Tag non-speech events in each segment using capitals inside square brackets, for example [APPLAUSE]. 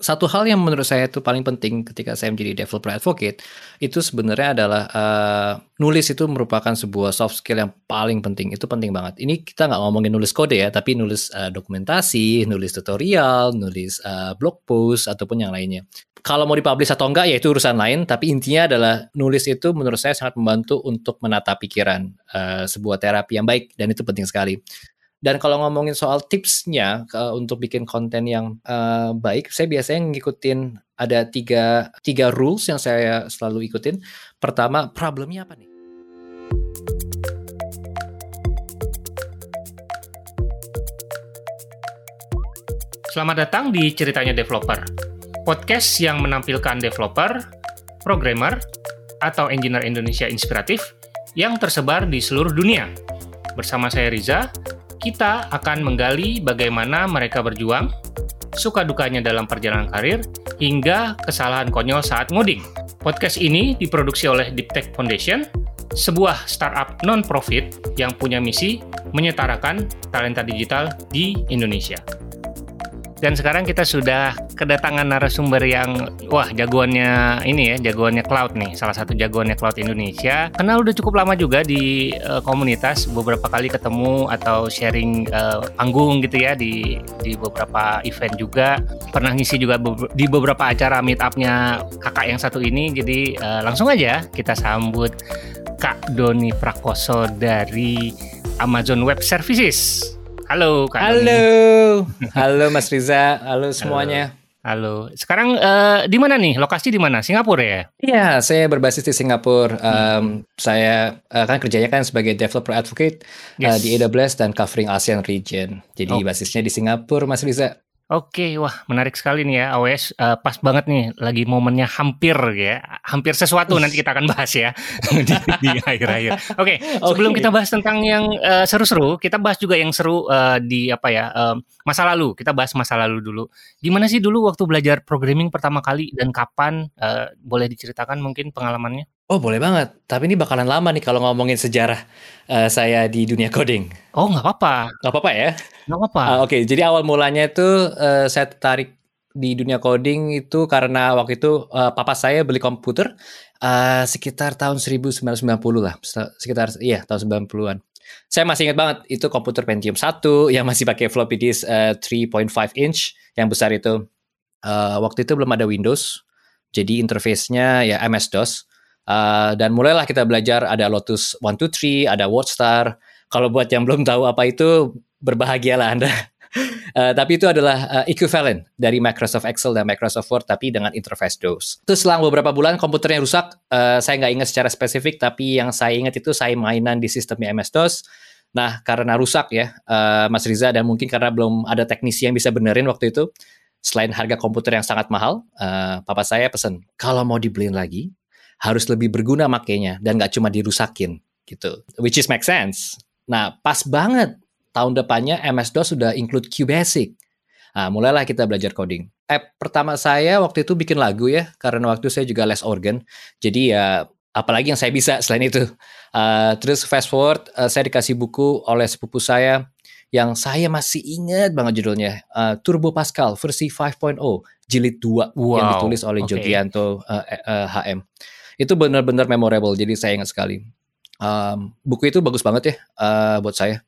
Satu hal yang menurut saya itu paling penting ketika saya menjadi developer advocate itu sebenarnya adalah uh, nulis itu merupakan sebuah soft skill yang paling penting. Itu penting banget. Ini kita nggak ngomongin nulis kode ya, tapi nulis uh, dokumentasi, nulis tutorial, nulis uh, blog post ataupun yang lainnya. Kalau mau dipublish atau enggak ya itu urusan lain, tapi intinya adalah nulis itu menurut saya sangat membantu untuk menata pikiran uh, sebuah terapi yang baik dan itu penting sekali. Dan kalau ngomongin soal tipsnya uh, untuk bikin konten yang uh, baik, saya biasanya ngikutin ada tiga, tiga rules yang saya selalu ikutin. Pertama, problemnya apa nih? Selamat datang di Ceritanya Developer, podcast yang menampilkan developer, programmer, atau engineer Indonesia inspiratif yang tersebar di seluruh dunia. Bersama saya Riza, kita akan menggali bagaimana mereka berjuang, suka dukanya dalam perjalanan karir, hingga kesalahan konyol saat ngoding. Podcast ini diproduksi oleh Deep Tech Foundation, sebuah startup non-profit yang punya misi menyetarakan talenta digital di Indonesia. Dan sekarang kita sudah kedatangan narasumber yang wah jagoannya ini ya, jagoannya cloud nih, salah satu jagoannya cloud Indonesia. Kenal udah cukup lama juga di uh, komunitas, beberapa kali ketemu atau sharing uh, panggung gitu ya di di beberapa event juga. Pernah ngisi juga be di beberapa acara meet up-nya kakak yang satu ini. Jadi uh, langsung aja kita sambut Kak Doni Prakoso dari Amazon Web Services. Halo Kak Halo. Doni. [LAUGHS] Halo Mas Riza. Halo semuanya. Halo. Halo. Sekarang uh, di mana nih? Lokasi di mana? Singapura ya? Iya, saya berbasis di Singapura. Um, saya uh, kan kerjanya kan sebagai developer advocate yes. uh, di AWS dan covering ASEAN region. Jadi oh. basisnya di Singapura, Mas Riza. Oke, wah menarik sekali nih ya AWS uh, pas banget nih lagi momennya hampir ya, hampir sesuatu nanti kita akan bahas ya [LAUGHS] di, di akhir-akhir. Oke, okay, [LAUGHS] sebelum kita bahas tentang yang uh, seru-seru, kita bahas juga yang seru uh, di apa ya uh, masa lalu. Kita bahas masa lalu dulu. Gimana sih dulu waktu belajar programming pertama kali dan kapan? Uh, boleh diceritakan mungkin pengalamannya? Oh boleh banget, tapi ini bakalan lama nih kalau ngomongin sejarah uh, saya di dunia coding. Oh nggak apa-apa. Nggak apa-apa ya? Nggak apa-apa. Uh, Oke, okay. jadi awal mulanya itu uh, saya tertarik di dunia coding itu karena waktu itu uh, papa saya beli komputer uh, sekitar tahun 1990 lah, sekitar iya tahun 90-an. Saya masih ingat banget itu komputer Pentium 1 yang masih pakai floppy disk uh, 3.5 inch yang besar itu. Uh, waktu itu belum ada Windows, jadi interface-nya ya MS-DOS Uh, dan mulailah kita belajar ada Lotus 123, ada WordStar. Kalau buat yang belum tahu apa itu, berbahagialah Anda. Uh, [LAUGHS] tapi itu adalah uh, equivalent dari Microsoft Excel dan Microsoft Word tapi dengan interface DOS. Terus selang beberapa bulan komputernya rusak, uh, saya nggak ingat secara spesifik tapi yang saya ingat itu saya mainan di sistemnya MS-DOS. Nah karena rusak ya uh, Mas Riza dan mungkin karena belum ada teknisi yang bisa benerin waktu itu, selain harga komputer yang sangat mahal, uh, papa saya pesan kalau mau dibeliin lagi harus lebih berguna makainya dan nggak cuma dirusakin gitu. Which is make sense. Nah, pas banget tahun depannya MS-DOS sudah include QBasic. Nah, mulailah kita belajar coding. App pertama saya waktu itu bikin lagu ya, karena waktu saya juga les organ. Jadi ya apalagi yang saya bisa selain itu. Uh, terus fast forward, uh, saya dikasih buku oleh sepupu saya yang saya masih ingat banget judulnya uh, Turbo Pascal versi 5.0 jilid 2 wow. yang ditulis oleh okay. Jogianto uh, uh, HM itu benar-benar memorable jadi saya ingat sekali um, buku itu bagus banget ya uh, buat saya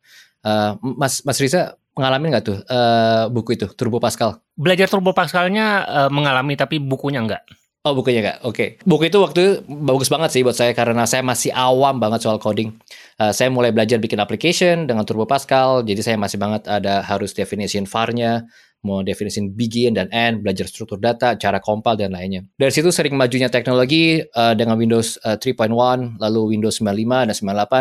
uh, Mas Mas Riza mengalami nggak tuh uh, buku itu Turbo Pascal belajar Turbo Pascalnya uh, mengalami tapi bukunya enggak Oh bukunya nggak, oke. Okay. Buku itu waktu itu bagus banget sih buat saya karena saya masih awam banget soal coding. Uh, saya mulai belajar bikin application dengan Turbo Pascal, jadi saya masih banget ada harus definition var-nya, mau definisin begin dan end, belajar struktur data, cara compile dan lainnya. Dari situ sering majunya teknologi uh, dengan Windows uh, eh, 3.1, lalu Windows 95 dan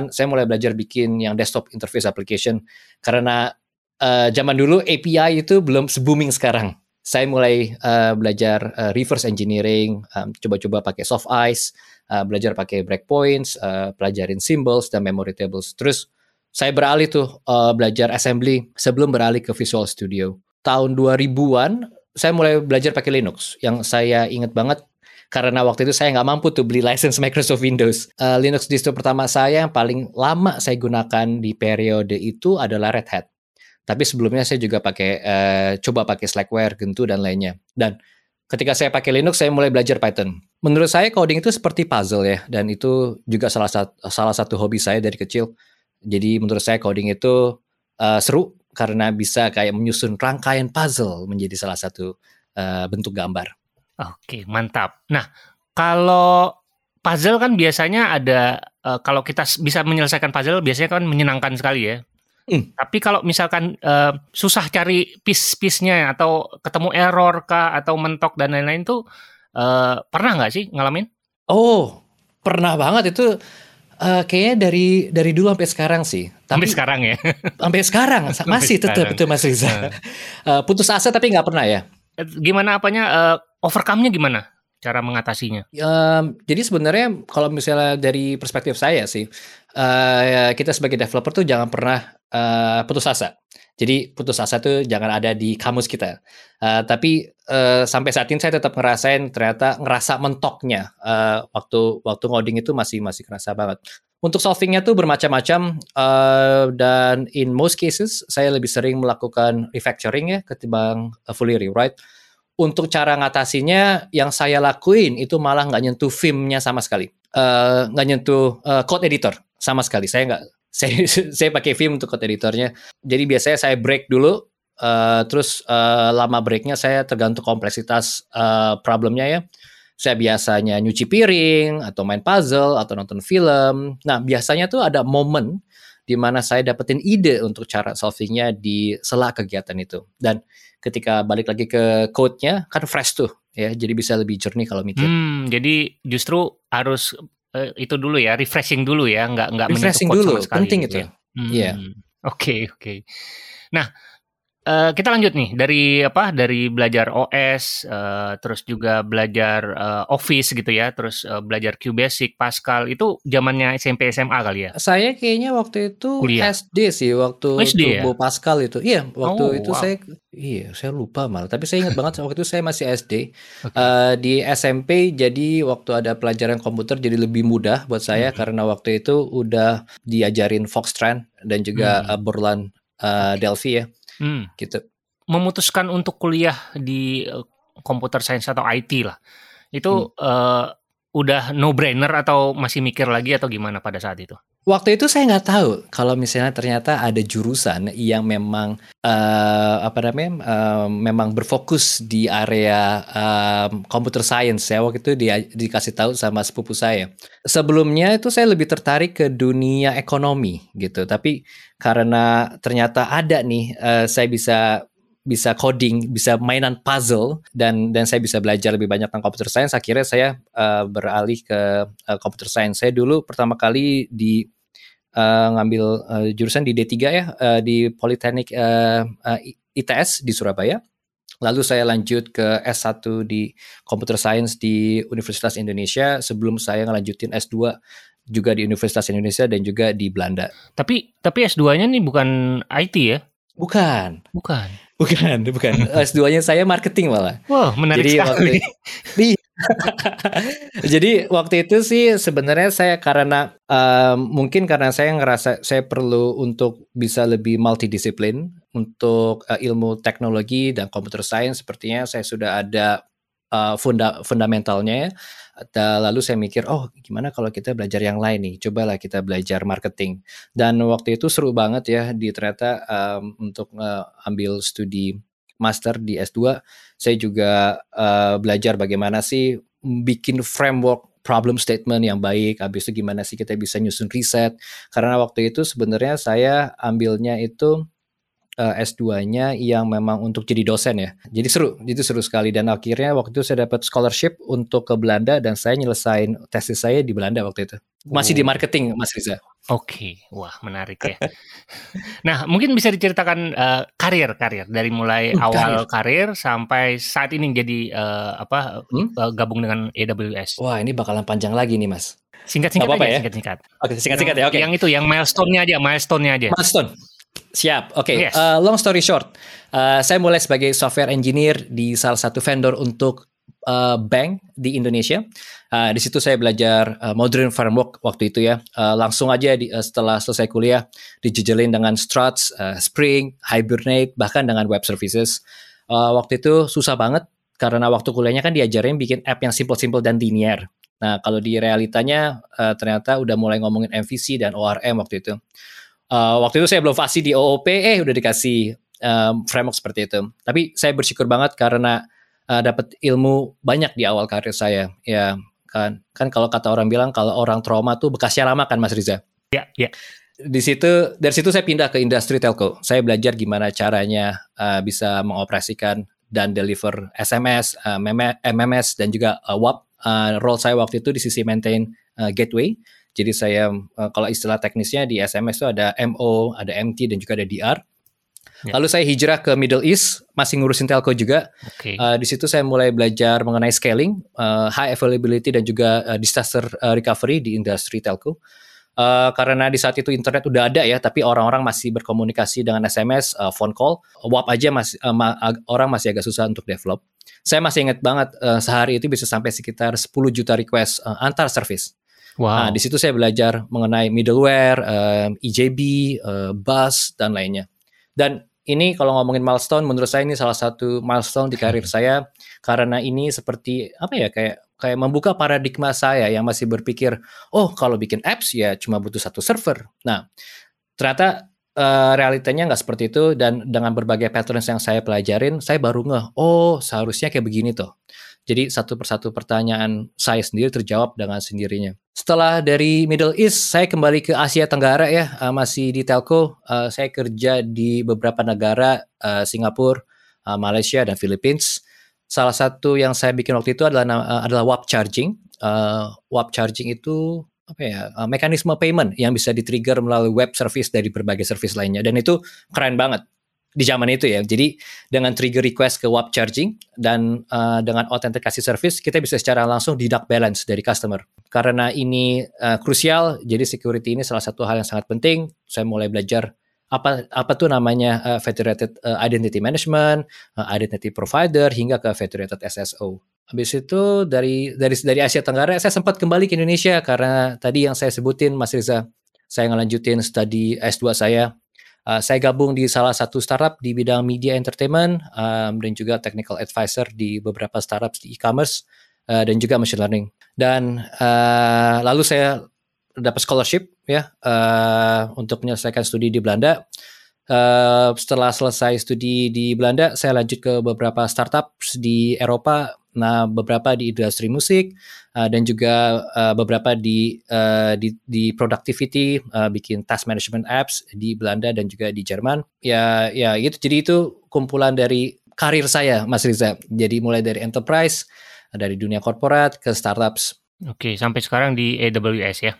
98, saya mulai belajar bikin yang desktop interface application karena uh, zaman dulu API itu belum se-booming sekarang. Saya mulai uh, belajar uh, reverse engineering, um, coba-coba pakai soft ice, uh, belajar pakai breakpoints, uh, pelajarin symbols dan memory tables. Terus saya beralih tuh uh, belajar assembly sebelum beralih ke Visual Studio tahun 2000-an saya mulai belajar pakai Linux. Yang saya ingat banget karena waktu itu saya nggak mampu tuh beli license Microsoft Windows. Uh, Linux distro pertama saya yang paling lama saya gunakan di periode itu adalah Red Hat. Tapi sebelumnya saya juga pakai uh, coba pakai Slackware, Gentoo dan lainnya. Dan ketika saya pakai Linux saya mulai belajar Python. Menurut saya coding itu seperti puzzle ya dan itu juga salah satu salah satu hobi saya dari kecil. Jadi menurut saya coding itu uh, seru karena bisa kayak menyusun rangkaian puzzle menjadi salah satu uh, bentuk gambar. Oke, mantap. Nah, kalau puzzle kan biasanya ada uh, kalau kita bisa menyelesaikan puzzle biasanya kan menyenangkan sekali ya. Mm. Tapi kalau misalkan uh, susah cari piece-piece-nya atau ketemu error kah atau mentok dan lain-lain tuh uh, pernah nggak sih ngalamin? Oh, pernah banget itu uh, kayaknya dari dari dulu sampai sekarang sih. Tapi, sampai sekarang ya. sampai sekarang [LAUGHS] masih tetap itu Mas Riza. uh, putus asa tapi nggak pernah ya. Gimana apanya uh, overcome-nya gimana? cara mengatasinya? Um, jadi sebenarnya kalau misalnya dari perspektif saya sih, uh, kita sebagai developer tuh jangan pernah uh, putus asa. Jadi putus asa tuh jangan ada di kamus kita. Uh, tapi uh, sampai saat ini saya tetap ngerasain ternyata ngerasa mentoknya uh, waktu waktu ngoding itu masih masih kerasa banget. Untuk solvingnya tuh bermacam-macam uh, dan in most cases saya lebih sering melakukan refactoring ya ketimbang uh, fully rewrite. Untuk cara ngatasinya yang saya lakuin itu malah nggak nyentuh filmnya sama sekali, nggak uh, nyentuh uh, code editor sama sekali. Saya nggak [LAUGHS] saya saya pakai Vim untuk code editornya. Jadi biasanya saya break dulu, uh, terus uh, lama breaknya saya tergantung kompleksitas uh, problemnya ya. Saya biasanya nyuci piring atau main puzzle atau nonton film. Nah biasanya tuh ada momen di mana saya dapetin ide untuk cara solvingnya di sela kegiatan itu. Dan ketika balik lagi ke code-nya kan fresh tuh ya, jadi bisa lebih jernih kalau mikir. Hmm, jadi justru harus uh, itu dulu ya, refreshing dulu ya, nggak nggak refreshing dulu, sekali, penting itu. Ya. Hmm, iya. Yeah. Oke okay, oke. Okay. Nah Uh, kita lanjut nih dari apa dari belajar OS uh, terus juga belajar uh, Office gitu ya terus uh, belajar QBasic Pascal itu zamannya SMP SMA kali ya saya kayaknya waktu itu Kuliah. SD sih waktu SD Turbo ya? Pascal itu iya waktu oh, itu wow. saya iya saya lupa malah tapi saya ingat banget waktu itu saya masih SD okay. uh, di SMP jadi waktu ada pelajaran komputer jadi lebih mudah buat saya hmm. karena waktu itu udah diajarin Foxtrot dan juga hmm. uh, Borland uh. Delphi ya Hmm. Gitu. Memutuskan untuk kuliah di komputer science atau IT lah. Itu hmm. uh, udah no brainer atau masih mikir lagi atau gimana pada saat itu? Waktu itu saya nggak tahu kalau misalnya ternyata ada jurusan yang memang uh, apa namanya uh, memang berfokus di area um, computer science ya waktu itu dia dikasih tahu sama sepupu saya. Sebelumnya itu saya lebih tertarik ke dunia ekonomi gitu, tapi karena ternyata ada nih uh, saya bisa bisa coding, bisa mainan puzzle dan dan saya bisa belajar lebih banyak tentang computer science. Akhirnya saya uh, beralih ke uh, computer science. Saya dulu pertama kali di uh, ngambil uh, jurusan di D3 ya uh, di Politeknik uh, uh, ITS di Surabaya. Lalu saya lanjut ke S1 di Computer Science di Universitas Indonesia sebelum saya ngelanjutin S2 juga di Universitas Indonesia dan juga di Belanda. Tapi tapi S2-nya nih bukan IT ya? Bukan. Bukan. Bukan, bukan. [LAUGHS] S2-nya saya marketing malah. Wah, wow, menarik Jadi sekali. Waktu, [LAUGHS] [LAUGHS] Jadi waktu itu sih sebenarnya saya karena uh, mungkin karena saya ngerasa saya perlu untuk bisa lebih multidisiplin untuk uh, ilmu teknologi dan computer science sepertinya saya sudah ada uh, funda fundamentalnya ya. Lalu saya mikir, oh gimana kalau kita belajar yang lain nih? Cobalah kita belajar marketing. Dan waktu itu seru banget ya di ternyata um, untuk uh, ambil studi master di S2, saya juga uh, belajar bagaimana sih bikin framework problem statement yang baik, habis itu gimana sih kita bisa nyusun riset. Karena waktu itu sebenarnya saya ambilnya itu uh, eh, S2-nya yang memang untuk jadi dosen ya. Jadi seru, itu seru sekali dan akhirnya waktu itu saya dapat scholarship untuk ke Belanda dan saya nyelesain tesis saya di Belanda waktu itu. Masih oh. di marketing, Mas Riza. Oke, okay. wah menarik ya. [LAUGHS] nah, mungkin bisa diceritakan uh, karir karir dari mulai uh, awal karir. karir sampai saat ini jadi uh, apa hmm? uh, gabung dengan AWS. Wah, ini bakalan panjang lagi nih, Mas. Singkat-singkat aja, ya? singkat-singkat. Oke, singkat-singkat ya. Oke. Okay. Yang itu, yang milestone-nya aja, milestone-nya aja. Milestone. Siap. Oke. Okay. Yes. Uh, long story short, uh, saya mulai sebagai software engineer di salah satu vendor untuk uh, bank di Indonesia. Uh, di situ saya belajar uh, modern framework waktu itu ya. Uh, langsung aja di, uh, setelah selesai kuliah dijejelin dengan Struts, uh, Spring, Hibernate, bahkan dengan web services. Uh, waktu itu susah banget karena waktu kuliahnya kan diajarin bikin app yang simple-simple dan linear. Nah, kalau di realitanya uh, ternyata udah mulai ngomongin MVC dan ORM waktu itu. Uh, waktu itu saya belum fasih di OOP, eh udah dikasih um, framework seperti itu. Tapi saya bersyukur banget karena uh, dapat ilmu banyak di awal karir saya. Ya kan, kan kalau kata orang bilang kalau orang trauma tuh bekasnya lama kan, Mas Riza. Ya, ya di situ dari situ saya pindah ke industri telco. Saya belajar gimana caranya uh, bisa mengoperasikan dan deliver SMS, uh, MMS dan juga uh, WAP. Uh, role saya waktu itu di sisi maintain uh, gateway. Jadi saya uh, kalau istilah teknisnya di SMS itu ada MO, ada MT dan juga ada DR. Ya. Lalu saya hijrah ke Middle East, masih ngurusin telco juga. Okay. Uh, di situ saya mulai belajar mengenai scaling, uh, high availability dan juga uh, disaster uh, recovery di industri telco. Uh, karena di saat itu internet udah ada ya, tapi orang-orang masih berkomunikasi dengan SMS, uh, phone call, WhatsApp aja masih uh, ma orang masih agak susah untuk develop. Saya masih ingat banget uh, sehari itu bisa sampai sekitar 10 juta request uh, antar service. Wow. Nah, di situ saya belajar mengenai middleware, uh, EJB, uh, bus dan lainnya. Dan ini kalau ngomongin milestone, menurut saya ini salah satu milestone di karir [LAUGHS] saya karena ini seperti apa ya kayak kayak membuka paradigma saya yang masih berpikir, oh kalau bikin apps ya cuma butuh satu server. Nah, ternyata uh, realitanya nggak seperti itu dan dengan berbagai patterns yang saya pelajarin, saya baru ngeh, oh seharusnya kayak begini tuh. Jadi satu persatu pertanyaan saya sendiri terjawab dengan sendirinya. Setelah dari Middle East, saya kembali ke Asia Tenggara ya, uh, masih di telco. Uh, saya kerja di beberapa negara, uh, Singapura, uh, Malaysia, dan Philippines salah satu yang saya bikin waktu itu adalah uh, adalah WAP charging. Uh, WAP charging itu apa ya mekanisme payment yang bisa di-trigger melalui web service dari berbagai service lainnya dan itu keren banget di zaman itu ya. Jadi dengan trigger request ke WAP charging dan uh, dengan autentikasi service kita bisa secara langsung deduct balance dari customer. Karena ini uh, krusial, jadi security ini salah satu hal yang sangat penting. Saya mulai belajar apa apa tuh namanya uh, federated uh, identity management, uh, identity provider hingga ke federated SSO. Habis itu dari dari dari Asia Tenggara saya sempat kembali ke Indonesia karena tadi yang saya sebutin Mas Riza, saya ngelanjutin studi S2 saya. Uh, saya gabung di salah satu startup di bidang media entertainment um, dan juga technical advisor di beberapa startup di e-commerce uh, dan juga machine learning. Dan uh, lalu saya dapat scholarship ya uh, untuk menyelesaikan studi di Belanda. Uh, setelah selesai studi di Belanda, saya lanjut ke beberapa startup di Eropa, nah beberapa di industri musik uh, dan juga uh, beberapa di uh, di, di productivity, uh, bikin task management apps di Belanda dan juga di Jerman. Ya, ya itu. Jadi itu kumpulan dari karir saya, Mas Riza. Jadi mulai dari enterprise, dari dunia korporat ke startups. Oke, sampai sekarang di AWS ya.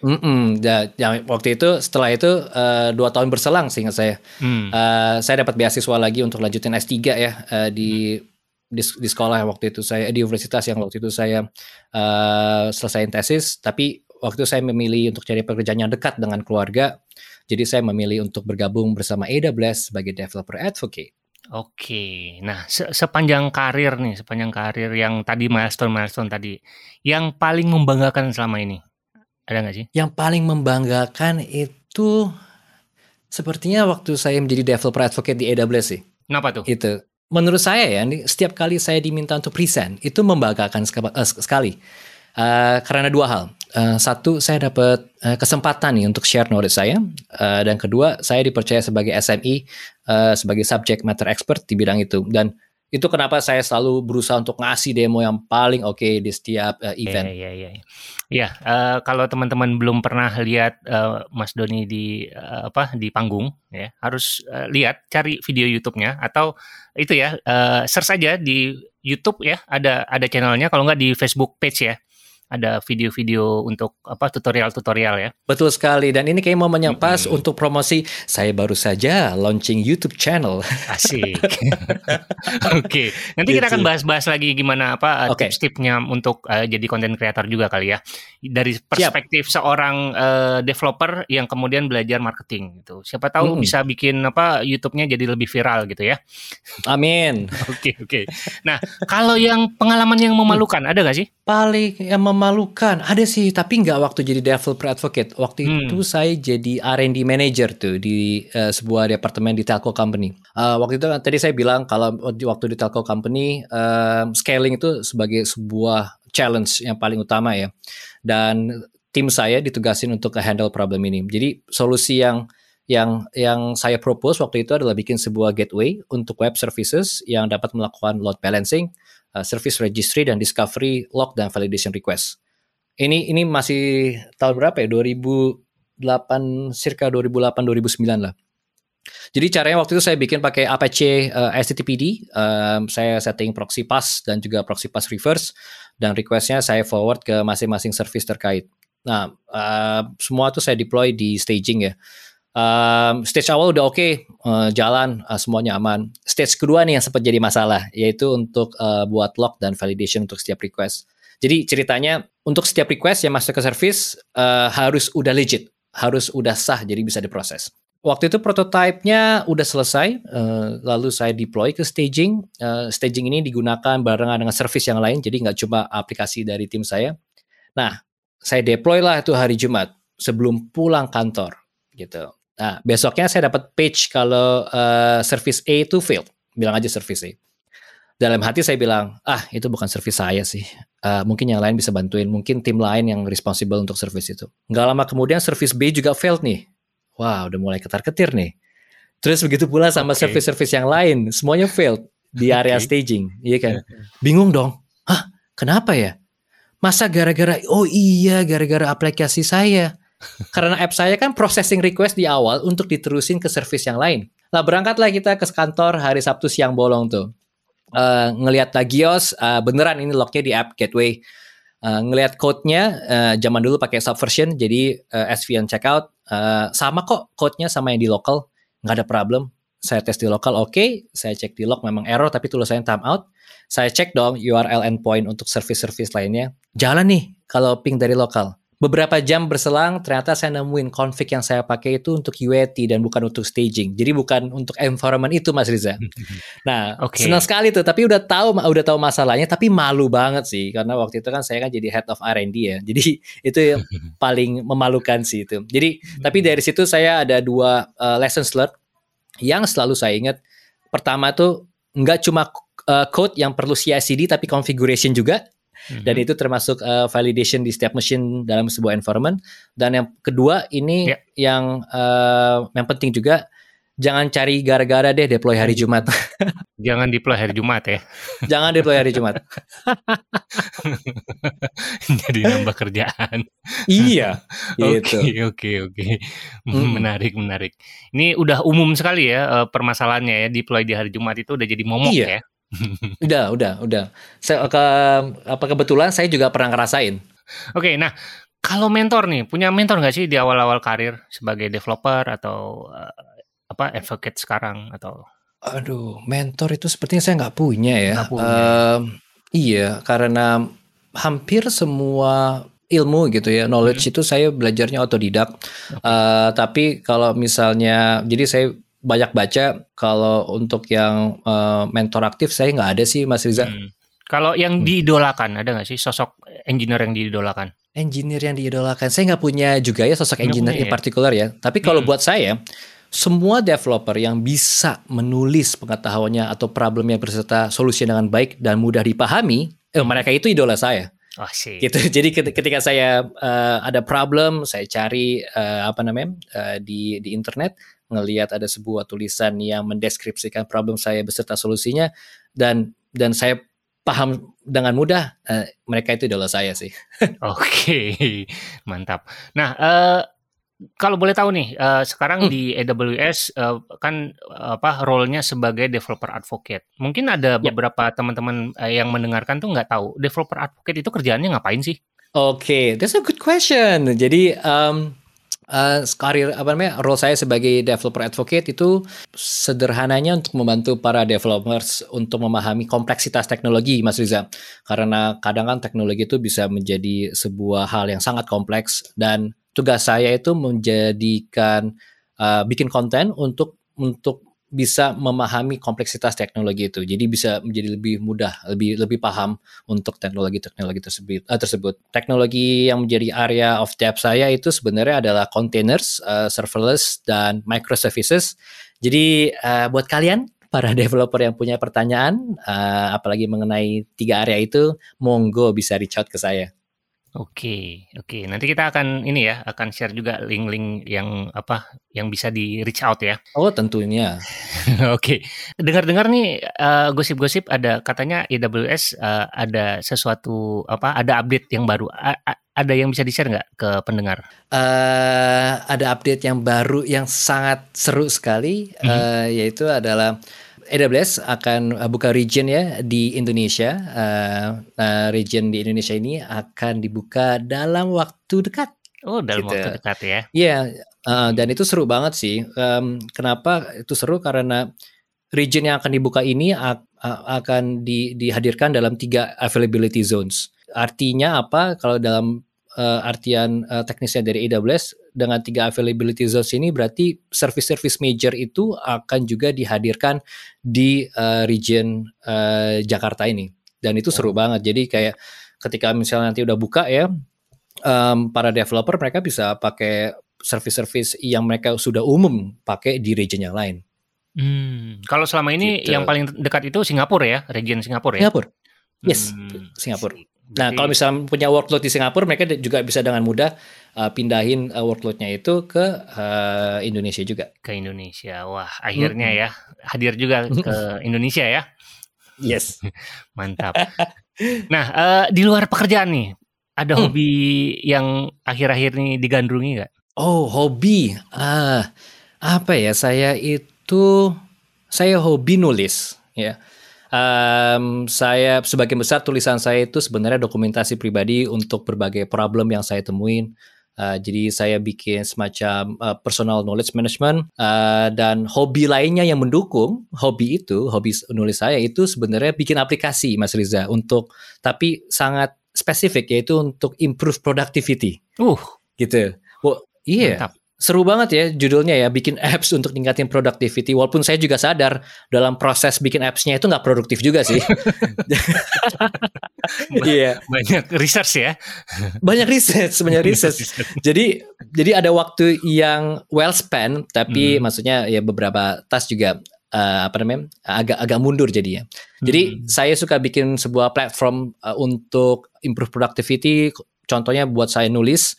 Mm -mm, ya, yang waktu itu setelah itu uh, dua tahun berselang sehingga saya mm. uh, saya dapat beasiswa lagi untuk lanjutin S3 ya uh, di, mm. Di di sekolah waktu itu saya di universitas yang waktu itu saya uh, selesai tesis tapi waktu itu saya memilih untuk cari pekerjaan yang dekat dengan keluarga jadi saya memilih untuk bergabung bersama AWS sebagai developer advocate. Oke, nah se sepanjang karir nih, sepanjang karir yang tadi milestone milestone tadi, yang paling membanggakan selama ini ada nggak sih? Yang paling membanggakan itu sepertinya waktu saya menjadi developer advocate di AWS sih. Kenapa tuh? Itu. Menurut saya ya, setiap kali saya diminta untuk present itu membanggakan eh, sekali. Uh, karena dua hal. Uh, satu, saya dapat uh, kesempatan nih untuk share knowledge saya, uh, dan kedua, saya dipercaya sebagai SME, uh, sebagai subject matter expert di bidang itu. Dan itu kenapa saya selalu berusaha untuk ngasih demo yang paling oke okay di setiap uh, event. Iya, iya, iya. Ya, uh, kalau teman-teman belum pernah lihat uh, Mas Doni di uh, apa di panggung, ya harus uh, lihat, cari video YouTube-nya atau itu ya, uh, search aja di YouTube ya, ada ada channelnya. Kalau nggak di Facebook page ya ada video-video untuk apa tutorial-tutorial ya. Betul sekali dan ini kayak momennya pas mm -hmm. untuk promosi saya baru saja launching YouTube channel. [LAUGHS] Asik. [LAUGHS] Oke, okay. nanti gitu. kita akan bahas-bahas lagi gimana apa okay. tips-tipsnya untuk uh, jadi konten kreator juga kali ya. Dari perspektif Siap. seorang uh, developer yang kemudian belajar marketing gitu. Siapa tahu mm. bisa bikin apa YouTube-nya jadi lebih viral gitu ya. Amin. [LAUGHS] Oke, oke. Okay, okay. Nah, kalau yang pengalaman yang memalukan ada gak sih? Paling yang mem memalukan. Ada sih tapi nggak waktu jadi developer advocate. Waktu Hmm. itu saya jadi R&D manager tuh di eh, sebuah departemen di telco company. Eh, waktu itu tadi saya bilang kalau waktu di telco company eh, scaling itu sebagai sebuah challenge yang paling utama ya. Dan tim saya ditugasin untuk handle problem ini. Jadi solusi yang yang yang saya propose waktu itu adalah bikin sebuah gateway untuk web services yang dapat melakukan load balancing, uh, service registry dan discovery log dan validation request. Ini ini masih tahun berapa ya? 2008 circa 2008 2009 lah. Jadi caranya waktu itu saya bikin pakai Apache uh, HTTPD, um, saya setting proxy pass dan juga proxy pass reverse dan requestnya saya forward ke masing-masing service terkait. Nah, uh, semua itu saya deploy di staging ya. Um, stage awal udah oke, uh, jalan, uh, semuanya aman. Stage kedua nih yang sempat jadi masalah, yaitu untuk uh, buat log dan validation untuk setiap request. Jadi ceritanya untuk setiap request yang masuk ke service uh, harus udah legit, harus udah sah, jadi bisa diproses. Waktu itu prototipenya udah selesai, uh, lalu saya deploy ke staging. Uh, staging ini digunakan barengan dengan service yang lain, jadi nggak cuma aplikasi dari tim saya. Nah, saya deploy lah itu hari Jumat sebelum pulang kantor gitu. Nah, besoknya saya dapat page kalau uh, service A itu failed. Bilang aja service A. Dalam hati saya bilang, ah itu bukan service saya sih. Uh, mungkin yang lain bisa bantuin. Mungkin tim lain yang responsible untuk service itu. Nggak lama kemudian service B juga failed nih. Wah, udah mulai ketar-ketir nih. Terus begitu pula sama Oke. service-service yang lain. Semuanya failed di area Oke. staging. Iya kan? Bingung dong. Hah, kenapa ya? Masa gara-gara, oh iya gara-gara aplikasi saya. Karena app saya kan processing request di awal untuk diterusin ke service yang lain. Lah berangkatlah kita ke kantor hari Sabtu siang bolong tuh. Eh, ngelihat Tagios, eh, beneran ini lognya di app gateway. Eh, ngelihat code-nya, eh, zaman dulu pakai subversion, jadi eh, SVN checkout. Eh, sama kok code-nya sama yang di local, nggak ada problem. Saya tes di lokal, oke. Saya cek di log memang error, tapi tulisannya timeout. Saya cek dong URL endpoint untuk service-service lainnya. Jalan nih kalau ping dari lokal. Beberapa jam berselang, ternyata saya nemuin config yang saya pakai itu untuk UAT dan bukan untuk staging. Jadi bukan untuk environment itu, Mas Riza. [LAUGHS] Nah, Oke. senang sekali tuh. Tapi udah tahu, udah tahu masalahnya. Tapi malu banget sih, karena waktu itu kan saya kan jadi head of R&D ya. [LAUGHS] Jadi itu yang [LAUGHS] paling memalukan sih itu. Jadi tapi dari situ saya ada dua uh, lessons learned yang selalu saya ingat. Pertama tuh nggak cuma uh, code yang perlu CI/CD tapi configuration juga dan Mhm. itu termasuk uh, validation di setiap machine dalam sebuah environment. Dan yang kedua ini Ya. yang uh, yang penting juga jangan cari gara-gara deh deploy hari Jumat. [LAUGHS] Jangan deploy hari Jumat ya. jangan deploy hari Jumat. [LAUGHS] Jadi nambah kerjaan. iya, [LAUGHS] Oke, gitu. oke, oke. Mm. Menarik, menarik. Ini udah umum sekali ya eh, permasalahannya ya deploy di hari Jumat itu udah jadi momok Iya. ya. [LAUGHS] Udah, udah, udah. Saya ke apa kebetulan saya juga pernah ngerasain. Oke, nah kalau mentor nih, punya mentor nggak sih di awal-awal karir sebagai developer atau eh, apa advocate sekarang atau Aduh, mentor itu sepertinya saya nggak punya ya. Nggak punya. Em, iya, karena hampir semua ilmu gitu ya, knowledge itu saya belajarnya otodidak. Eh, tapi kalau misalnya, jadi saya banyak baca. Kalau untuk yang eh, mentor aktif saya nggak ada sih, Mas Riza. Hmm. Kalau yang Hmm. diidolakan ada nggak sih sosok engineer yang diidolakan? Engineer yang diidolakan, saya nggak punya juga ya sosok Nggak engineer punya in ya? particular ya. Tapi kalau Hmm. buat saya, semua developer yang bisa menulis pengetahuannya atau problemnya berserta solusi dengan baik dan mudah dipahami, eh, mereka itu idola saya. Oh sih. Gitu. [LAUGHS] Jadi ket- ketika saya eh, ada problem, saya cari eh, apa namanya eh, di di internet, ngelihat ada sebuah tulisan yang mendeskripsikan problem saya beserta solusinya, dan dan saya paham dengan mudah, eh, mereka itu idola saya sih. [LAUGHS] Oke, mantap. Nah, eh, kalau boleh tahu nih, eh, sekarang Hmm. di AWS eh, kan apa role-nya sebagai developer advocate. Mungkin ada Ya. beberapa teman-teman yang mendengarkan tuh nggak tahu developer advocate itu kerjaannya ngapain sih? Oke, that's a good question. Jadi um, uh, karir apa namanya role saya sebagai developer advocate itu sederhananya untuk membantu para developers untuk memahami kompleksitas teknologi, Mas Riza. Karena kadang kan teknologi itu bisa menjadi sebuah hal yang sangat kompleks dan tugas saya itu menjadikan uh, bikin konten untuk untuk bisa memahami kompleksitas teknologi itu. Jadi bisa menjadi lebih mudah, lebih lebih paham untuk teknologi-teknologi tersebut. Uh, tersebut. Teknologi yang menjadi area of depth saya itu sebenarnya adalah containers, uh, serverless dan microservices. Jadi uh, buat kalian para [LAUGHS] developer yang punya pertanyaan, uh, apalagi mengenai tiga area itu, monggo bisa reach out ke saya. Oke, oke. Nanti kita akan ini ya, akan share juga link-link yang apa yang bisa di reach out ya. Oh, tentunya. [LAUGHS] oke. Dengar-dengar nih uh, gosip-gosip ada katanya AWS uh, ada sesuatu apa ada update yang baru. A ada yang bisa di-share nggak ke pendengar? Uh, ada update yang baru yang sangat seru sekali, mm -hmm. uh, yaitu adalah AWS akan uh, buka region ya di Indonesia. Uh, uh, region di Indonesia ini akan dibuka dalam waktu dekat. Oh, dalam gitu. waktu dekat ya? Iya, yeah, uh, dan itu seru banget sih. Um, kenapa itu seru? Karena region yang akan dibuka ini akan di, dihadirkan dalam tiga availability zones. Artinya apa? Kalau dalam uh, artian uh, teknisnya dari AWS dengan tiga availability zones ini berarti service-service major itu akan juga dihadirkan di uh, region uh, Jakarta ini dan itu seru oh. banget jadi kayak ketika misalnya nanti udah buka ya um, para developer mereka bisa pakai service-service yang mereka sudah umum pakai di region yang lain. Hmm, kalau selama ini gitu. yang paling dekat itu Singapura ya, region Singapura ya. Singapura. Yes, hmm. Singapura. Nah, kalau misalnya punya workload di Singapura, mereka juga bisa dengan mudah uh, pindahin uh, workloadnya itu ke uh, Indonesia juga. Ke Indonesia, wah akhirnya hmm. ya hadir juga ke Indonesia ya. Yes, [LAUGHS] mantap. nah, uh, di luar pekerjaan nih, ada hmm. hobi yang akhir-akhir ini digandrungi nggak? Oh, hobi. Ah, apa ya? Saya itu saya hobi nulis, ya um, saya sebagian besar tulisan saya itu sebenarnya dokumentasi pribadi untuk berbagai problem yang saya temuin. Uh, jadi saya bikin semacam uh, personal knowledge management uh, dan hobi lainnya yang mendukung hobi itu, hobi nulis saya itu sebenarnya bikin aplikasi Mas Riza untuk tapi sangat spesifik yaitu untuk improve productivity. Uh, gitu. Well, iya. Mantap seru banget ya judulnya ya bikin apps untuk ningkatin productivity. Walaupun saya juga sadar dalam proses bikin appsnya itu nggak produktif juga sih. [LAUGHS] Iya. Banyak research ya. Banyak research banyak research. jadi jadi ada waktu yang well spent tapi hmm. maksudnya ya beberapa tas juga uh, apa namanya agak agak mundur jadinya. Jadi hmm. saya suka bikin sebuah platform uh, untuk improve productivity. Contohnya buat saya nulis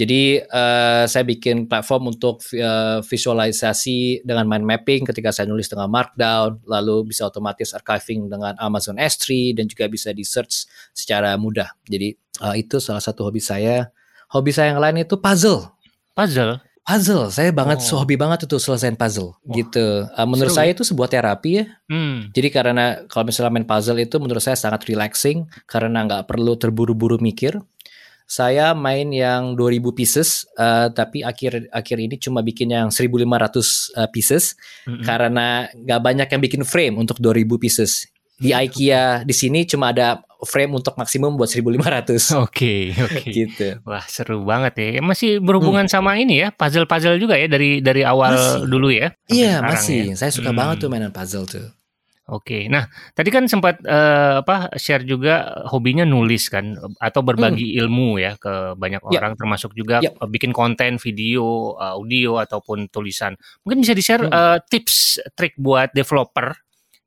jadi uh, saya bikin platform untuk uh, visualisasi dengan mind mapping ketika saya nulis dengan Markdown, lalu bisa otomatis archiving dengan Amazon S3 dan juga bisa di search secara mudah. Jadi uh, itu salah satu hobi saya. Hobi saya yang lain itu puzzle. Puzzle. Puzzle, saya banget oh. hobi banget itu selesaiin puzzle oh. gitu. Uh, menurut Seru, saya ya? itu sebuah terapi ya. Hmm. Jadi karena kalau misalnya main puzzle itu menurut saya sangat relaxing karena nggak perlu terburu-buru mikir saya main yang 2000 pieces uh, tapi akhir akhir ini cuma bikin yang 1500 uh, pieces mm -hmm. karena nggak banyak yang bikin frame untuk 2000 pieces di IKEA di sini cuma ada frame untuk maksimum buat 1500. [LAUGHS] Oke, okay, oke. Okay. gitu. Wah, seru banget ya. Masih berhubungan hmm. sama ini ya, puzzle-puzzle juga ya dari dari awal masih. dulu ya. Iya, masih. Ya. Saya suka hmm. banget tuh mainan puzzle tuh. Oke, nah tadi kan sempat uh, apa share juga hobinya nulis kan atau berbagi hmm. ilmu ya ke banyak ya. orang, termasuk juga ya. bikin konten video, audio ataupun tulisan. Mungkin bisa di share hmm. uh, tips trik buat developer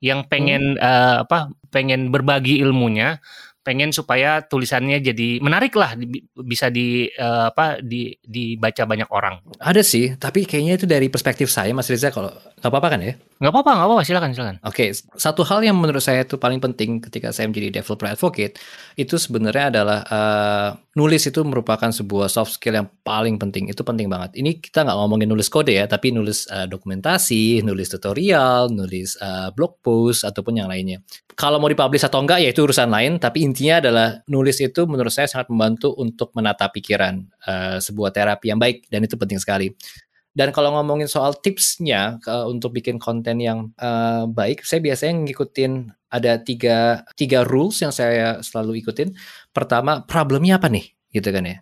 yang pengen hmm. uh, apa pengen berbagi ilmunya pengen supaya tulisannya jadi menarik lah bisa di uh, apa di dibaca banyak orang. Ada sih, tapi kayaknya itu dari perspektif saya Mas Riza kalau nggak apa-apa kan ya? Nggak apa-apa, nggak apa-apa, silakan silakan. Oke, okay, satu hal yang menurut saya itu paling penting ketika saya menjadi developer advocate itu sebenarnya adalah uh, nulis itu merupakan sebuah soft skill yang paling penting. Itu penting banget. Ini kita nggak ngomongin nulis kode ya, tapi nulis uh, dokumentasi, nulis tutorial, nulis uh, blog post ataupun yang lainnya kalau mau dipublish atau enggak ya itu urusan lain tapi intinya adalah nulis itu menurut saya sangat membantu untuk menata pikiran uh, sebuah terapi yang baik dan itu penting sekali. Dan kalau ngomongin soal tipsnya uh, untuk bikin konten yang uh, baik saya biasanya ngikutin ada tiga tiga rules yang saya selalu ikutin. Pertama problemnya apa nih? Gitu kan ya.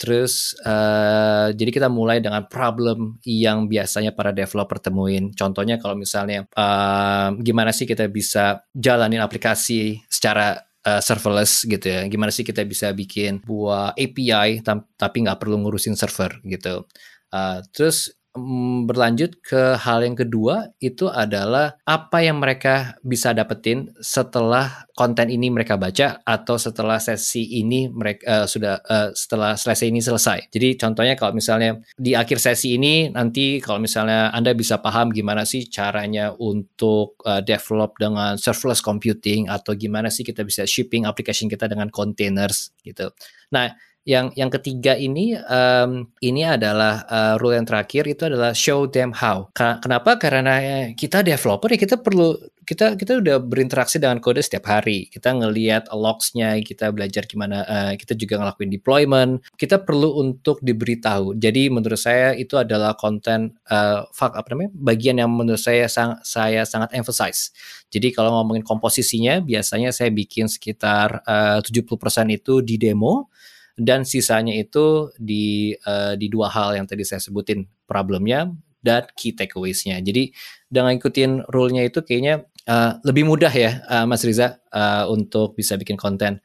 Terus uh, jadi kita mulai dengan problem yang biasanya para developer temuin. Contohnya kalau misalnya uh, gimana sih kita bisa jalanin aplikasi secara uh, serverless gitu ya. Gimana sih kita bisa bikin buah API tapi nggak perlu ngurusin server gitu. Uh, terus berlanjut ke hal yang kedua itu adalah apa yang mereka bisa dapetin setelah konten ini mereka baca atau setelah sesi ini mereka uh, sudah uh, setelah selesai ini selesai. Jadi contohnya kalau misalnya di akhir sesi ini nanti kalau misalnya Anda bisa paham gimana sih caranya untuk uh, develop dengan serverless computing atau gimana sih kita bisa shipping application kita dengan containers gitu. Nah, yang yang ketiga ini um, ini adalah uh, rule yang terakhir itu adalah show them how. Kenapa? Karena kita developer ya kita perlu kita kita udah berinteraksi dengan kode setiap hari. Kita ngelihat logs-nya, kita belajar gimana uh, kita juga ngelakuin deployment. Kita perlu untuk diberitahu. Jadi menurut saya itu adalah konten uh, fak apa namanya? bagian yang menurut saya sang, saya sangat emphasize. Jadi kalau ngomongin komposisinya biasanya saya bikin sekitar uh, 70% itu di demo dan sisanya itu di uh, di dua hal yang tadi saya sebutin problemnya dan key takeaways-nya. Jadi dengan ikutin rule-nya itu kayaknya uh, lebih mudah ya uh, Mas Riza uh, untuk bisa bikin konten.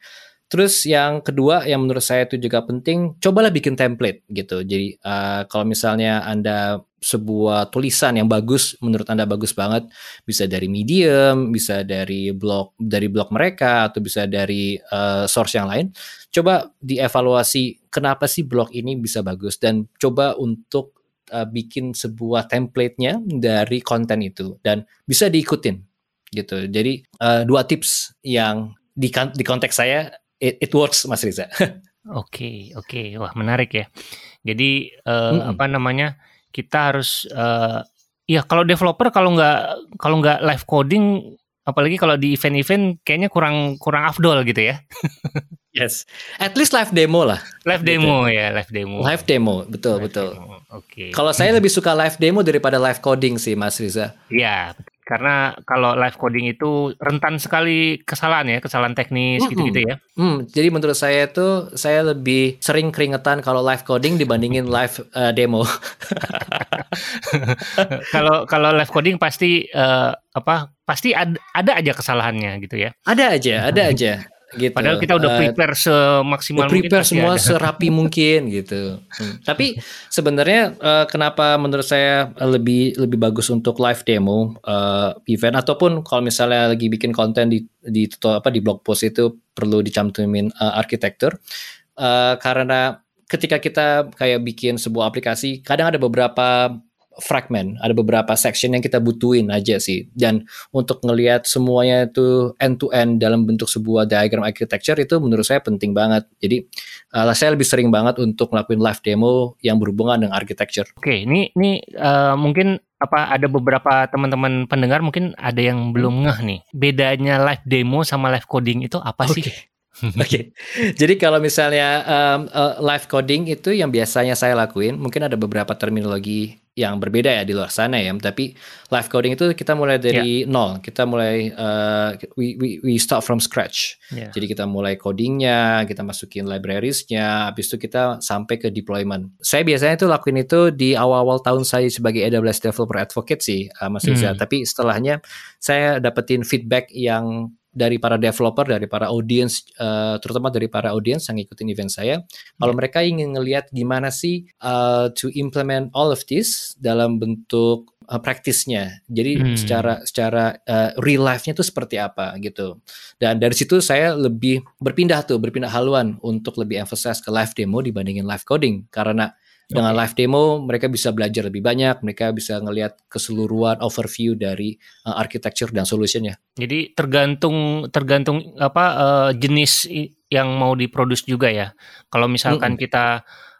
Terus yang kedua yang menurut saya itu juga penting, cobalah bikin template gitu. Jadi uh, kalau misalnya Anda sebuah tulisan yang bagus, menurut Anda bagus banget, bisa dari Medium, bisa dari blog dari blog mereka atau bisa dari uh, source yang lain. Coba dievaluasi kenapa sih blog ini bisa bagus dan coba untuk uh, bikin sebuah template-nya dari konten itu dan bisa diikutin gitu. Jadi uh, dua tips yang di, di konteks saya it, it works Mas Riza. [LAUGHS] Oke, oke. Okay. Wah, menarik ya. Jadi uh, hmm. apa namanya? Kita harus uh, ya kalau developer kalau nggak kalau nggak live coding apalagi kalau di event-event kayaknya kurang kurang afdol gitu ya. [LAUGHS] yes. At least live demo lah. Live gitu. demo ya, live demo. Live demo, betul, live betul. Oke. Okay. Kalau saya lebih suka live demo daripada live coding sih, Mas Riza. Iya, karena kalau live coding itu rentan sekali kesalahan ya, kesalahan teknis gitu-gitu ya. Hmm, jadi menurut saya itu saya lebih sering keringetan kalau live coding dibandingin live uh, demo. [LAUGHS] Kalau kalau live coding pasti uh, apa? Pasti ada, ada aja kesalahannya gitu ya. Ada aja, ada aja gitu. Padahal kita udah eh, prepare uh, semaksimal prepare mungkin. semua ada. serapi [LAUGHS] mungkin gitu. Hmm. Tapi sebenarnya uh, kenapa menurut saya lebih lebih bagus untuk live demo uh, event ataupun kalau misalnya lagi bikin konten di di apa di blog post itu perlu dicantumin uh, arsitektur uh, karena ketika kita kayak bikin sebuah aplikasi kadang ada beberapa fragment, ada beberapa section yang kita butuhin aja sih. Dan untuk ngelihat semuanya itu end to end dalam bentuk sebuah diagram architecture itu menurut saya penting banget. Jadi uh, saya lebih sering banget untuk ngelakuin live demo yang berhubungan dengan architecture. Oke, ini ini uh, mungkin apa ada beberapa teman-teman pendengar mungkin ada yang belum ngeh nih. Bedanya live demo sama live coding itu apa sih? Oke, [LAUGHS] okay. jadi kalau misalnya um, uh, live coding itu yang biasanya saya lakuin, mungkin ada beberapa terminologi yang berbeda ya di luar sana ya. Tapi live coding itu kita mulai dari yeah. nol, kita mulai uh, we, we we start from scratch. Yeah. Jadi kita mulai codingnya, kita masukin librariesnya, habis itu kita sampai ke deployment. Saya biasanya itu lakuin itu di awal-awal tahun saya sebagai AWS developer advocate sih, uh, Mas Riza. Hmm. Tapi setelahnya saya dapetin feedback yang dari para developer, dari para audience, uh, terutama dari para audience yang ngikutin event saya, kalau yeah. mereka ingin ngelihat gimana sih uh, to implement all of this dalam bentuk uh, praktisnya. Jadi hmm. secara secara uh, real life-nya itu seperti apa gitu. Dan dari situ saya lebih berpindah tuh, berpindah haluan untuk lebih emphasize ke live demo dibandingin live coding karena dengan okay. live demo mereka bisa belajar lebih banyak, mereka bisa ngelihat keseluruhan overview dari uh, architecture dan solutionnya. Jadi tergantung tergantung apa uh, jenis yang mau diproduksi juga ya. Kalau misalkan mm -hmm. kita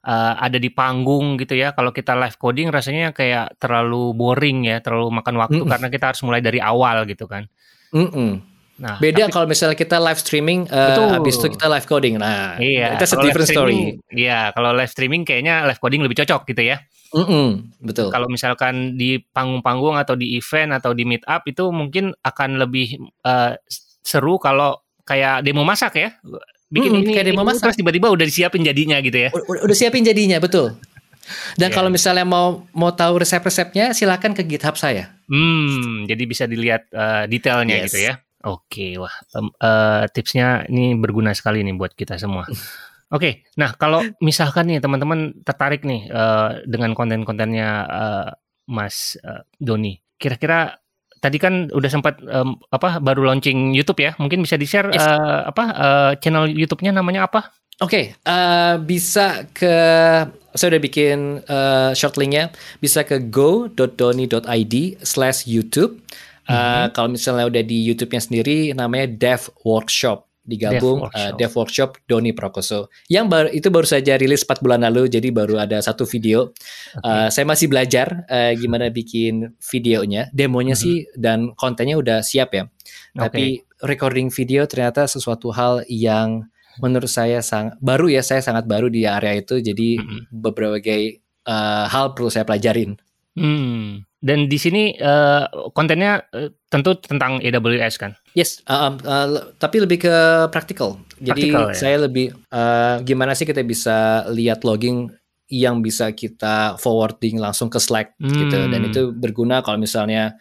uh, ada di panggung gitu ya, kalau kita live coding rasanya kayak terlalu boring ya, terlalu makan waktu mm -hmm. karena kita harus mulai dari awal gitu kan. Mm -hmm. Nah, beda kalau misalnya kita live streaming, uh, habis itu kita live coding. Nah, iya, itu a different story. Iya, kalau live streaming kayaknya live coding lebih cocok gitu ya. Mm -mm, betul. Kalau misalkan di panggung-panggung atau di event atau di meet up itu mungkin akan lebih uh, seru kalau kayak demo masak ya. bikin Hmm, ini, kayak demo ini, masak. terus tiba-tiba udah disiapin jadinya gitu ya. Udah, udah siapin jadinya, betul. Dan Iya. kalau misalnya mau mau tahu resep-resepnya, silakan ke GitHub saya. Hmm, jadi bisa dilihat eh, detailnya Yes. gitu ya. Oke, wah eh, tipsnya ini berguna sekali nih buat kita semua. [LAUGHS] Oke, nah kalau misalkan nih teman-teman tertarik nih eh, dengan konten-kontennya eh, Mas eh, Doni, kira-kira tadi kan udah sempat em, apa baru launching YouTube ya? Mungkin bisa di-share Yes. eh, apa eh, channel YouTube-nya namanya apa? Oke, eh, bisa ke saya udah bikin eh, short linknya, bisa ke go.doni.id Eh, Kalau misalnya udah di YouTube-nya sendiri, namanya Dev Workshop digabung Dev eh, Workshop. Dev Workshop Doni Prakoso. Yang baru itu baru saja rilis 4 bulan lalu, jadi baru ada satu video. Eh, saya masih belajar eh, gimana bikin videonya, demonya Mhm. sih dan kontennya udah siap ya. Tapi recording video ternyata sesuatu hal yang menurut saya sang baru ya saya sangat baru di area itu jadi Mhm. berbagai eh, hal perlu saya pelajarin. Hmm. Dan di sini eh, kontennya eh, tentu tentang AWS kan? Yes, uh, um, uh, tapi lebih ke praktikal. Jadi Praktikal, ya? saya lebih uh, gimana sih kita bisa lihat logging yang bisa kita forwarding langsung ke Slack gitu dan Hmm. itu berguna kalau misalnya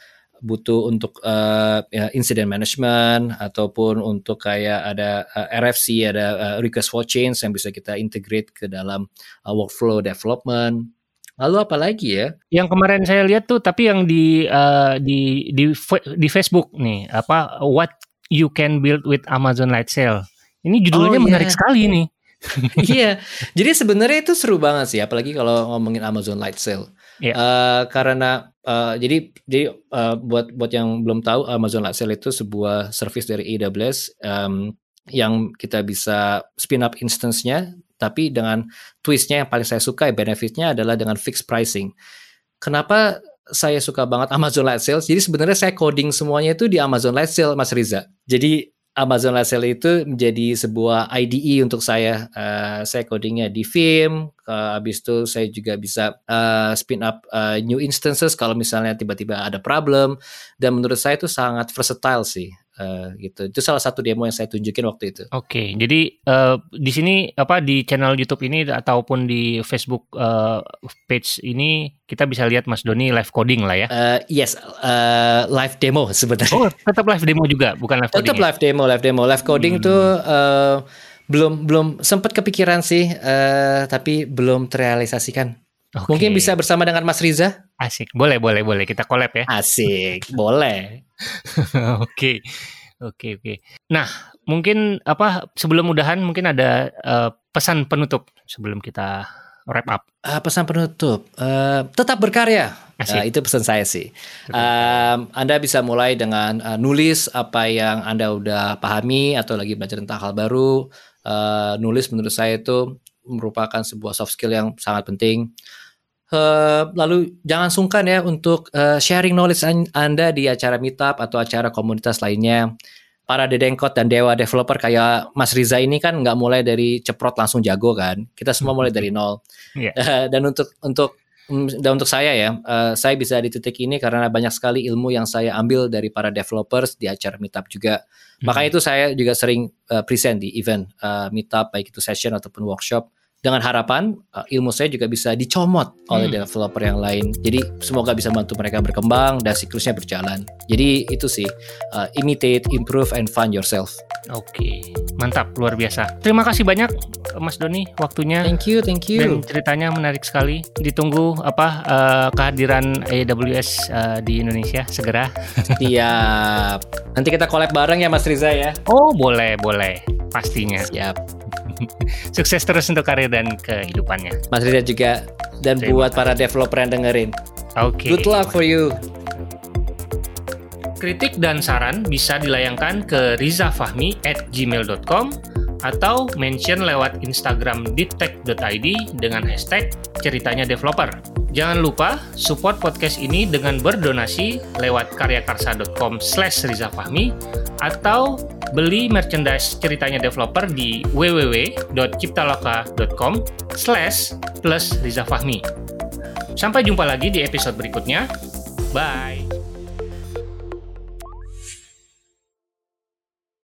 butuh untuk uh, ya, incident management ataupun untuk kayak ada uh, RFC ada uh, request for change yang bisa kita integrate ke dalam uh, workflow development. Lalu apa lagi ya? Yang kemarin saya lihat tuh, tapi yang di eh, di di di Facebook nih, apa What You Can Build with Amazon Light Sail. Ini judulnya Oh, menarik iya. sekali nih. [LAUGHS] Iya, jadi sebenarnya itu seru banget sih, apalagi kalau ngomongin Amazon Light Sale. Iya. Eh, karena eh, jadi jadi eh, buat buat yang belum tahu Amazon Light Sale itu sebuah service dari AWS em, yang kita bisa spin up instance-nya, tapi dengan twistnya yang paling saya suka ya benefitnya adalah dengan fixed pricing. Kenapa saya suka banget Amazon Light Sale? Jadi sebenarnya saya coding semuanya itu di Amazon Light Sale, Mas Riza. Jadi Amazon Light Sale itu menjadi sebuah IDE untuk saya. Eh, saya codingnya di Vim. eh, habis itu saya juga bisa eh, spin up eh, new instances kalau misalnya tiba-tiba ada problem. Dan menurut saya itu sangat versatile sih. Eh, gitu. Itu salah satu demo yang saya tunjukin waktu itu. Oke, jadi eh, di sini apa di channel YouTube ini ataupun di Facebook eh, page ini kita bisa lihat Mas Doni live coding lah ya. Eh, yes, eh, live demo sebenarnya. Oh, tetap live demo juga, bukan live coding. Tetap ya? live demo, live demo, live coding Hmm. tuh eh, belum belum sempat kepikiran sih, eh, tapi belum terrealisasikan. Oke. Mungkin bisa bersama dengan Mas Riza. asik. Boleh, boleh, boleh. Kita collab ya. Asik, boleh. [LAUGHS] Oke, oke, oke. Nah, mungkin apa sebelum udahan mungkin ada eh, pesan penutup sebelum kita wrap up. Eh, pesan penutup, eh, tetap berkarya. Asik. Eh, itu pesan saya sih. Em, anda bisa mulai dengan eh, nulis apa yang Anda udah pahami atau lagi belajar tentang hal baru. Eh, nulis menurut saya itu merupakan sebuah soft skill yang sangat penting. Eh, lalu jangan sungkan ya untuk eh, sharing knowledge an- Anda di acara meetup atau acara komunitas lainnya. Para dedengkot dan dewa developer kayak Mas Riza ini kan nggak mulai dari ceprot langsung jago kan. Kita semua mulai dari nol. Eh, [LAUGHS] dan untuk untuk mm, dan untuk saya ya, eh, saya bisa di titik ini karena banyak sekali ilmu yang saya ambil dari para developers di acara meetup juga. Makanya itu saya juga sering eh, present di event meetup baik itu session ataupun workshop dengan harapan eh, ilmu saya juga bisa dicomot oleh Hmm. developer yang lain. Jadi semoga bisa bantu mereka berkembang dan siklusnya berjalan. Jadi itu sih eh, imitate, improve, and find yourself. Oke, mantap, luar biasa. Terima kasih banyak Mas Doni waktunya. Thank you, thank Dan you. ceritanya menarik sekali. Ditunggu apa eh, kehadiran AWS eh, di Indonesia segera. [LAUGHS] Siap. Nanti kita collab bareng ya Mas Riza ya. Oh, boleh, boleh. Pastinya. Siap. [LAUGHS] Sukses terus untuk karir dan kehidupannya. Mas Riza juga dan Terima buat para developer yang dengerin. Oke. Good luck for you. Kritik dan saran bisa dilayangkan ke rizafahmi at gmail.com atau mention lewat Instagram deeptech.id dengan hashtag ceritanya developer. Jangan lupa support podcast ini dengan berdonasi lewat karyakarsa.com slash rizafahmi atau beli merchandise ceritanya developer di www.ciptaloka.com slash plus rizafahmi. Sampai jumpa lagi di episode berikutnya. Bye!